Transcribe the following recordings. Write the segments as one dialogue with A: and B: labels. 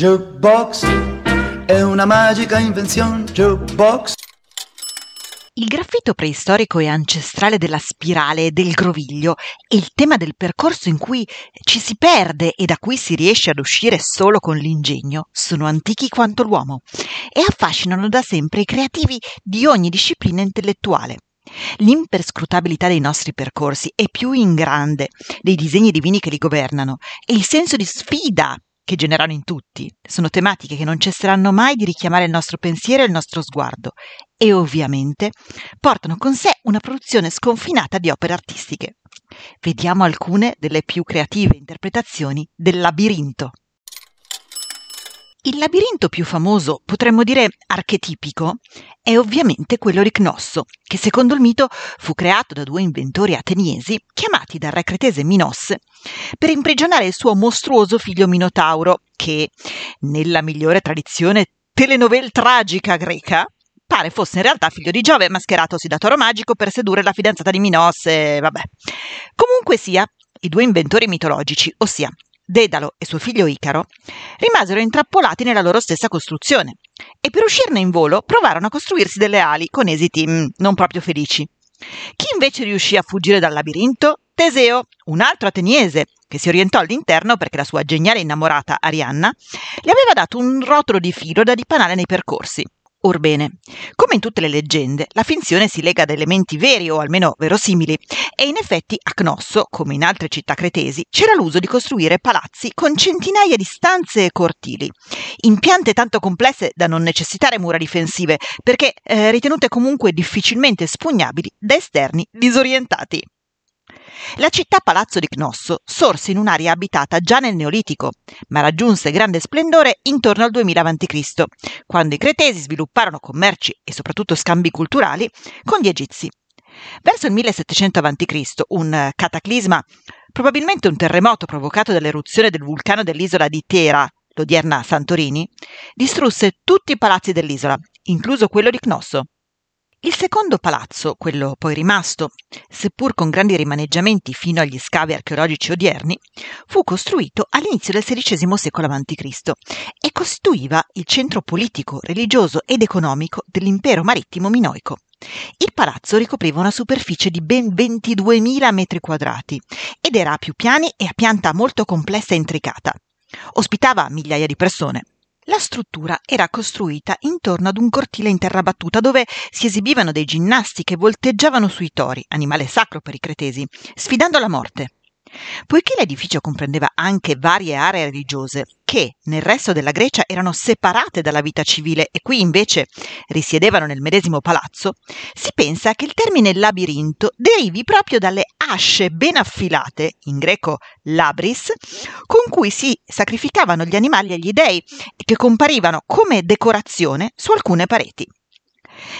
A: Jukebox è una magica invenzione. Jukebox.
B: Il graffito preistorico e ancestrale della spirale e del groviglio è il tema del percorso in cui ci si perde e da cui si riesce ad uscire solo con l'ingegno. Sono antichi quanto l'uomo e affascinano da sempre i creativi di ogni disciplina intellettuale. L'imperscrutabilità dei nostri percorsi è più in grande dei disegni divini che li governano e il senso di sfida che generano in tutti sono tematiche che non cesseranno mai di richiamare il nostro pensiero e il nostro sguardo e ovviamente portano con sé una produzione sconfinata di opere artistiche. Vediamo alcune delle più creative interpretazioni del labirinto. Il labirinto più famoso, potremmo dire archetipico, è ovviamente quello di Cnosso, che secondo il mito fu creato da due inventori ateniesi chiamati dal re cretese Minosse per imprigionare il suo mostruoso figlio Minotauro, che, nella migliore tradizione telenovel tragica greca, pare fosse in realtà figlio di Giove mascheratosi da toro magico per sedurre la fidanzata di Minosse, vabbè. Comunque sia, i due inventori mitologici, ossia Dedalo e suo figlio Icaro, rimasero intrappolati nella loro stessa costruzione e per uscirne in volo provarono a costruirsi delle ali con esiti mm, non proprio felici. Chi invece riuscì a fuggire dal labirinto? Teseo, un altro ateniese, che si orientò all'interno perché la sua geniale innamorata Arianna le aveva dato un rotolo di filo da dipanare nei percorsi. Orbene, come in tutte le leggende, la finzione si lega ad elementi veri o almeno verosimili e in effetti a Cnosso, come in altre città cretesi, c'era l'uso di costruire palazzi con centinaia di stanze e cortili, impiante tanto complesse da non necessitare mura difensive, perché eh, ritenute comunque difficilmente espugnabili da esterni disorientati. La città palazzo di Cnosso sorse in un'area abitata già nel Neolitico, ma raggiunse grande splendore intorno al 2000 a.C., quando i cretesi svilupparono commerci e soprattutto scambi culturali con gli egizi. Verso il 1700 a.C., un cataclisma, probabilmente un terremoto provocato dall'eruzione del vulcano dell'isola di Tera, l'odierna Santorini, distrusse tutti i palazzi dell'isola, incluso quello di Cnosso. Il secondo palazzo, quello poi rimasto, seppur con grandi rimaneggiamenti fino agli scavi archeologici odierni, fu costruito all'inizio del XVI secolo a.C. e costituiva il centro politico, religioso ed economico dell'impero marittimo minoico. Il palazzo ricopriva una superficie di ben 22.000 metri quadrati ed era a più piani e a pianta molto complessa e intricata. Ospitava migliaia di persone. La struttura era costruita intorno ad un cortile in terra battuta dove si esibivano dei ginnasti che volteggiavano sui tori, animale sacro per i cretesi, sfidando la morte. Poiché l'edificio comprendeva anche varie aree religiose che nel resto della Grecia erano separate dalla vita civile e qui invece risiedevano nel medesimo palazzo, si pensa che il termine labirinto derivi proprio dalle asce ben affilate, in greco labris, con cui si sacrificavano gli animali agli dei e che comparivano come decorazione su alcune pareti.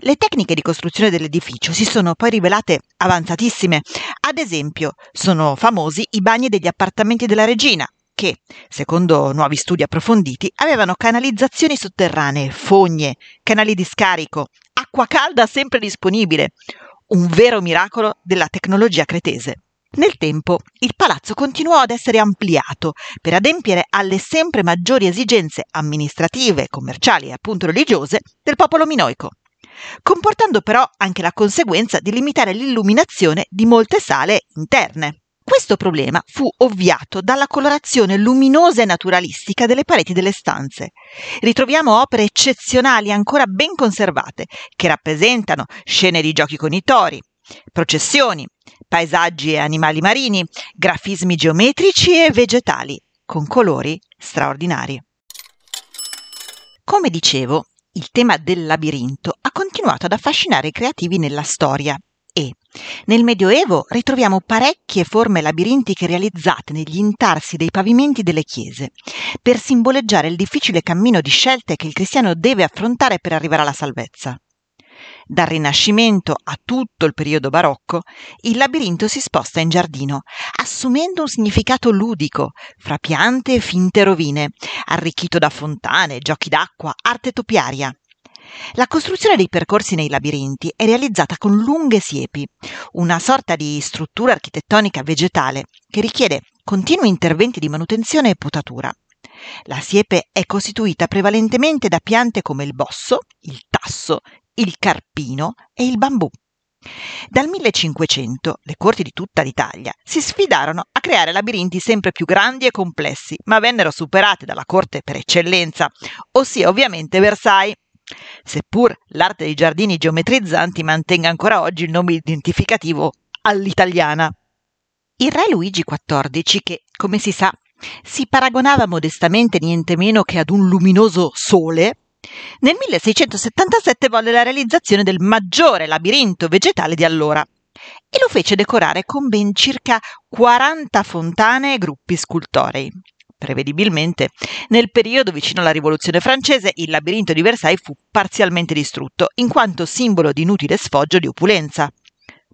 B: Le tecniche di costruzione dell'edificio si sono poi rivelate avanzatissime. Ad esempio, sono famosi i bagni degli appartamenti della regina, che, secondo nuovi studi approfonditi, avevano canalizzazioni sotterranee, fogne, canali di scarico, acqua calda sempre disponibile. Un vero miracolo della tecnologia cretese. Nel tempo il palazzo continuò ad essere ampliato per adempiere alle sempre maggiori esigenze amministrative, commerciali e appunto religiose del popolo minoico comportando però anche la conseguenza di limitare l'illuminazione di molte sale interne. Questo problema fu ovviato dalla colorazione luminosa e naturalistica delle pareti delle stanze. Ritroviamo opere eccezionali ancora ben conservate, che rappresentano scene di giochi con i tori, processioni, paesaggi e animali marini, grafismi geometrici e vegetali, con colori straordinari. Come dicevo, il tema del labirinto ha continuato ad affascinare i creativi nella storia e nel Medioevo ritroviamo parecchie forme labirintiche realizzate negli intarsi dei pavimenti delle chiese per simboleggiare il difficile cammino di scelte che il cristiano deve affrontare per arrivare alla salvezza. Dal Rinascimento a tutto il periodo barocco, il labirinto si sposta in giardino, assumendo un significato ludico, fra piante e finte rovine, arricchito da fontane, giochi d'acqua, arte topiaria. La costruzione dei percorsi nei labirinti è realizzata con lunghe siepi, una sorta di struttura architettonica vegetale che richiede continui interventi di manutenzione e potatura. La siepe è costituita prevalentemente da piante come il bosso, il tasso, il carpino e il bambù. Dal 1500 le corti di tutta l'Italia si sfidarono a creare labirinti sempre più grandi e complessi, ma vennero superate dalla corte per eccellenza, ossia ovviamente Versailles. Seppur l'arte dei giardini geometrizzanti mantenga ancora oggi il nome identificativo all'italiana. Il re Luigi XIV, che, come si sa, si paragonava modestamente niente meno che ad un luminoso sole, nel 1677 volle la realizzazione del maggiore labirinto vegetale di allora e lo fece decorare con ben circa 40 fontane e gruppi scultorei. Prevedibilmente, nel periodo vicino alla Rivoluzione francese, il labirinto di Versailles fu parzialmente distrutto, in quanto simbolo di inutile sfoggio di opulenza.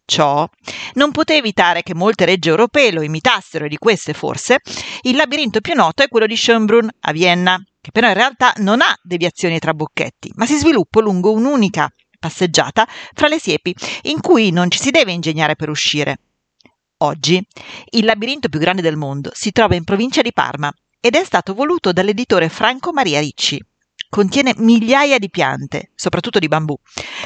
B: Ciò non poté evitare che molte regge europee lo imitassero e di queste forse il labirinto più noto è quello di Schönbrunn a Vienna, che però in realtà non ha deviazioni e trabocchetti, ma si sviluppa lungo un'unica passeggiata fra le siepi, in cui non ci si deve ingegnare per uscire. Oggi il labirinto più grande del mondo si trova in provincia di Parma ed è stato voluto dall'editore Franco Maria Ricci. Contiene migliaia di piante, soprattutto di bambù,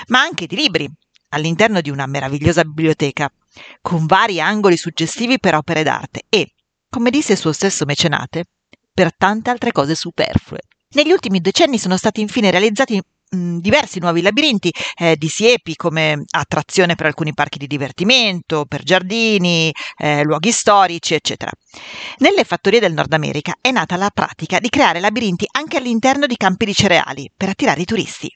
B: ma anche di libri, all'interno di una meravigliosa biblioteca, con vari angoli suggestivi per opere d'arte e, come disse il suo stesso mecenate, per tante altre cose superflue. Negli ultimi decenni sono stati infine realizzati mh, diversi nuovi labirinti eh, di siepi come attrazione per alcuni parchi di divertimento, per giardini, eh, luoghi storici, eccetera. Nelle fattorie del Nord America è nata la pratica di creare labirinti anche all'interno di campi di cereali per attirare i turisti.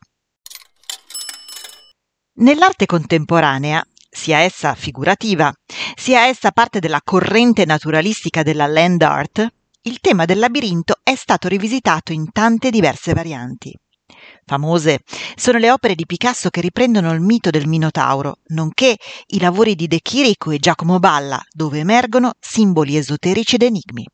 B: Nell'arte contemporanea, sia essa figurativa, sia essa parte della corrente naturalistica della land art, il tema del labirinto è stato rivisitato in tante diverse varianti. Famose sono le opere di Picasso che riprendono il mito del Minotauro, nonché i lavori di De Chirico e Giacomo Balla, dove emergono simboli esoterici ed enigmi.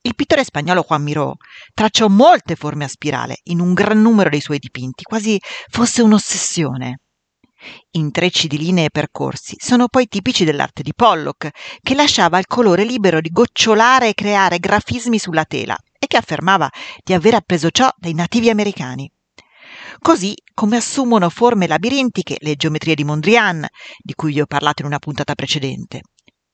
B: Il pittore spagnolo Juan Miró tracciò molte forme a spirale in un gran numero dei suoi dipinti, quasi fosse un'ossessione. Intrecci di linee e percorsi sono poi tipici dell'arte di Pollock, che lasciava il colore libero di gocciolare e creare grafismi sulla tela e che affermava di aver appreso ciò dai nativi americani. Così come assumono forme labirintiche le geometrie di Mondrian, di cui vi ho parlato in una puntata precedente.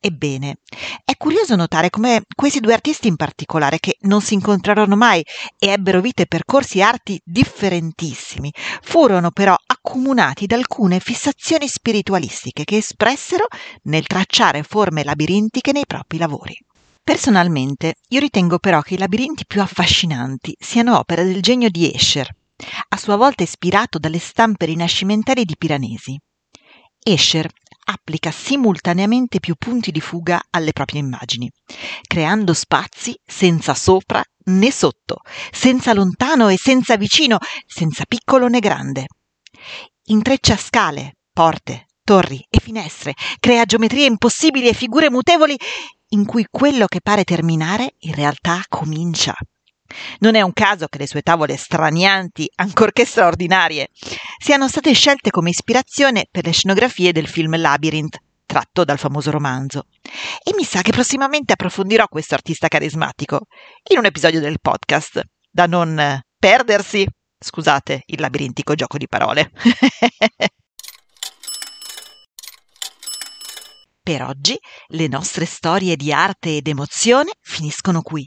B: Ebbene, è curioso notare come questi due artisti in particolare, che non si incontrarono mai e ebbero vite percorsi e arti differentissimi, furono però accomunati da alcune fissazioni spiritualistiche che espressero nel tracciare forme labirintiche nei propri lavori. Personalmente, io ritengo però che i labirinti più affascinanti siano opera del genio di Escher, a sua volta ispirato dalle stampe rinascimentali di Piranesi. Escher applica simultaneamente più punti di fuga alle proprie immagini, creando spazi senza sopra né sotto, senza lontano e senza vicino, senza piccolo né grande. Intreccia scale, porte, torri e finestre, crea geometrie impossibili e figure mutevoli in cui quello che pare terminare in realtà comincia. Non è un caso che le sue tavole stranianti, ancorché straordinarie, siano state scelte come ispirazione per le scenografie del film Labyrinth, tratto dal famoso romanzo. E mi sa che prossimamente approfondirò questo artista carismatico in un episodio del podcast, da non perdersi. Scusate il labirintico gioco di parole. per oggi le nostre storie di arte ed emozione finiscono qui.